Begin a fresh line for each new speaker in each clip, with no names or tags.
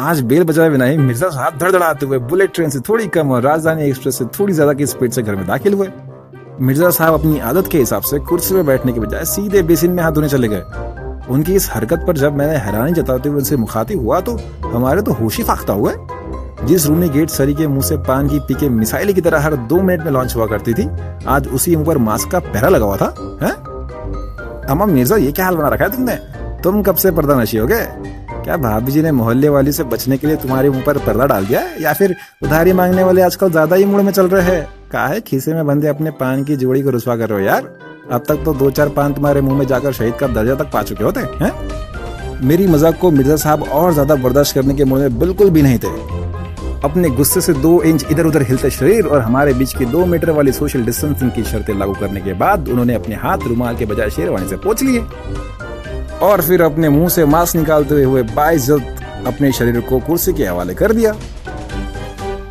आज बेल बजाए बिना ही मिर्ज़ा साहब धड़धड़ाते हुए बुलेट ट्रेन से थोड़ी कम और राजधानी एक्सप्रेस से थोड़ी ज़्यादा की स्पीड से घर में दाखिल हुए। मिर्ज़ा साहब अपनी आदत के हिसाब से कुर्सी में बैठने के बजाय सीधे बेसिन में हाथ धोने चले गए। उनकी इस हरकत पर जब मैंने हैरानी जताते हुए उनसे मुखातिब हुआ तो हमारे तो होशी फाख्ता हुए। जिस रूमी गेट सरी के मुँह से पान की पीके मिसाइल की तरह हर दो मिनट में लॉन्च हुआ करती थी, आज उसी मुँह पर मास्क का पहरा लगा हुआ था, है? अम्मा, मिर्ज़ा, ये क्या हाल बना रखा है तुमने? तुम कब से पर्दा नशी हो गए? क्या भाभी जी ने मोहल्ले वाली से बचने के लिए तुम्हारे मुँह पर पर्दा डाल दिया या फिर उधारी मांगने वाले आजकल ज़्यादा ही मूड में चल रहे हैं? कहा है, खीसे में बंदे अपने पान की जोड़ी को रुसवा कर रहे हो यार। अब तक तो दो चार पान तुम्हारे मुँह में जाकर शहीद का दर्जा तक पा चुके होते, हैं? मेरी मज़ाक को मिर्ज़ा साहब और ज़्यादा बर्दाश्त करने के मूड में बिल्कुल भी नहीं थे। अपने गुस्से से दो इंच इधर उधर हिलते शरीर और हमारे बीच की दो मीटर वाली सोशल डिस्टेंसिंग की शर्तें लागू करने के बाद उन्होंने अपने हाथ रुमाल के बजाय शेरवानी से पोछ लिए। और फिर अपने मुँह से मांस निकालते हुए बाईस अपने शरीर को कुर्सी के हवाले कर दिया।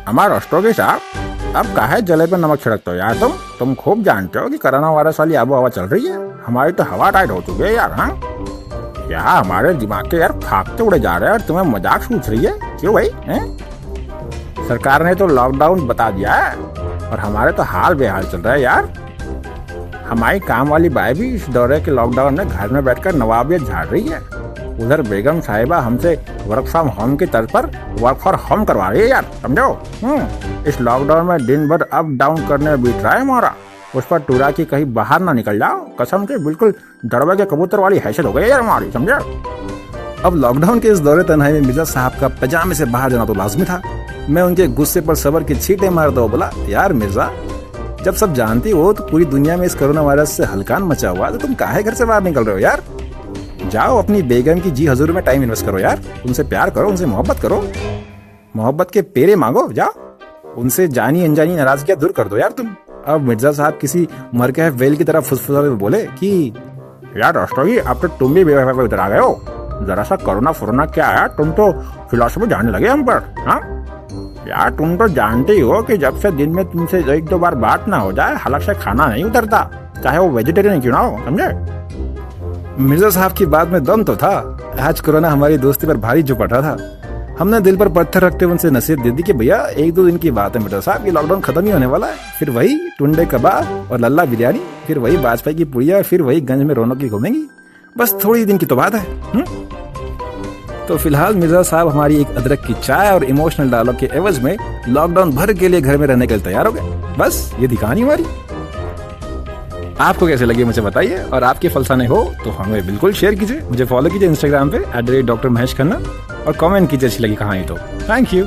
हमारा रस्तोगे साहब अब कहा जले पर नमक छिड़कते हो यार तुम? तुम खूब जानते हो कि कोरोना वायरस वाली आबो हवा चल रही है। हमारी तो हवा टाइट हो चुकी है यार हाँ? क्या हमारे दिमाग के यार फाकते उड़े जा रहे हैं और तुम्हें मज़ाक सूझ रही है। क्यों भाई, हैं? सरकार ने तो लॉकडाउन बता दिया है और हमारे तो हाल बेहाल चल रहा है यार। हमारी काम वाली बाई भी इस दौरे के लॉकडाउन में घर में बैठकर नवाबियत झाड़ रही है। उधर बेगम साहिबा हमसे वर्क फ्रॉम होम की तर्ज पर वर्क फॉर होम करवा रही है यार, समझो? हम्म इस लॉकडाउन में दिन भर अप डाउन करने में बीत रहा है हमारा। उस पर टूरा की कहीं बाहर ना निकल जाओ। कसम से बिल्कुल दड़बे के कबूतर वाली हैसियत हो गई यार हमारी, समझे? अब लॉकडाउन के इस दौरे तनहाई में मिर्ज़ा साहब का पजामे से बाहर जाना तो लाजमी था। मैं उनके गुस्से पर सबर की छींटे मार दो बोला, यार मिर्ज़ा जब सब जानती हो तो पूरी दुनिया में इस कोरोना वायरस से हलकान मचा हुआ तो तुम काहे घर से बाहर निकल रहे हो यार? जाओ अपनी बेगम की जी हजूर में टाइम इन्वेस्ट करो यार। उनसे प्यार करो, उनसे मोहब्बत करो। मोहब्बत के पेरे मांगो, जाओ। उनसे जानी अनजानी नाराजगियाँ दूर कर दो यार तुम। अब मिर्ज़ा साहब किसी मर के वेल की तरह फुसफुसा बोले कि, यार राष्ट्रगी अब तो तुम भी बेवफा इधर आ गए हो। जरा सा कोरोना फोरोना क्या है तुम तो फिलोसफी जानने लगे हम पर हाँ? यार, तुम तो जानते ही हो कि जब से दिन में तुमसे एक दो बार बात ना हो जाए हलक से खाना नहीं उतरता। चाहे वो वेजिटेरियन क्यों ना हो, समझे? मिर्ज़ा साहब की बात में दम तो था। आज कोरोना हमारी दोस्ती पर भारी रहा था। हमने दिल पर पत्थर रखते हुए उनसे नसीहत दे दी कि भैया, एक दो दिन की बात है, मिर्ज़ा साहब, ये लॉकडाउन खत्म ही होने वाला है। फिर वही टुंडे कबाब और लल्ला बिरयानी, फिर वही वाजपेयी की पुड़िया, फिर वही गंज में रौनक की घूमेंगी। बस थोड़ी दिन की तो बात है हुँ? तो फ़िलहाल मिर्ज़ा साहब हमारी एक अदरक की चाय और इमोशनल डायलॉग के एवज में लॉकडाउन भर के लिए घर में रहने के लिए तैयार हो गए। बस, ये दिखानी हमारी। आपको कैसे लगे मुझे बताइए, और आपके फलसाने हो तो हमें बिल्कुल शेयर कीजिए। मुझे फॉलो कीजिए इंस्टाग्राम पे at the rate doctor Mahesh Khanna, और कमेंट कीजिए अच्छी लगी कहानी तो। Thank you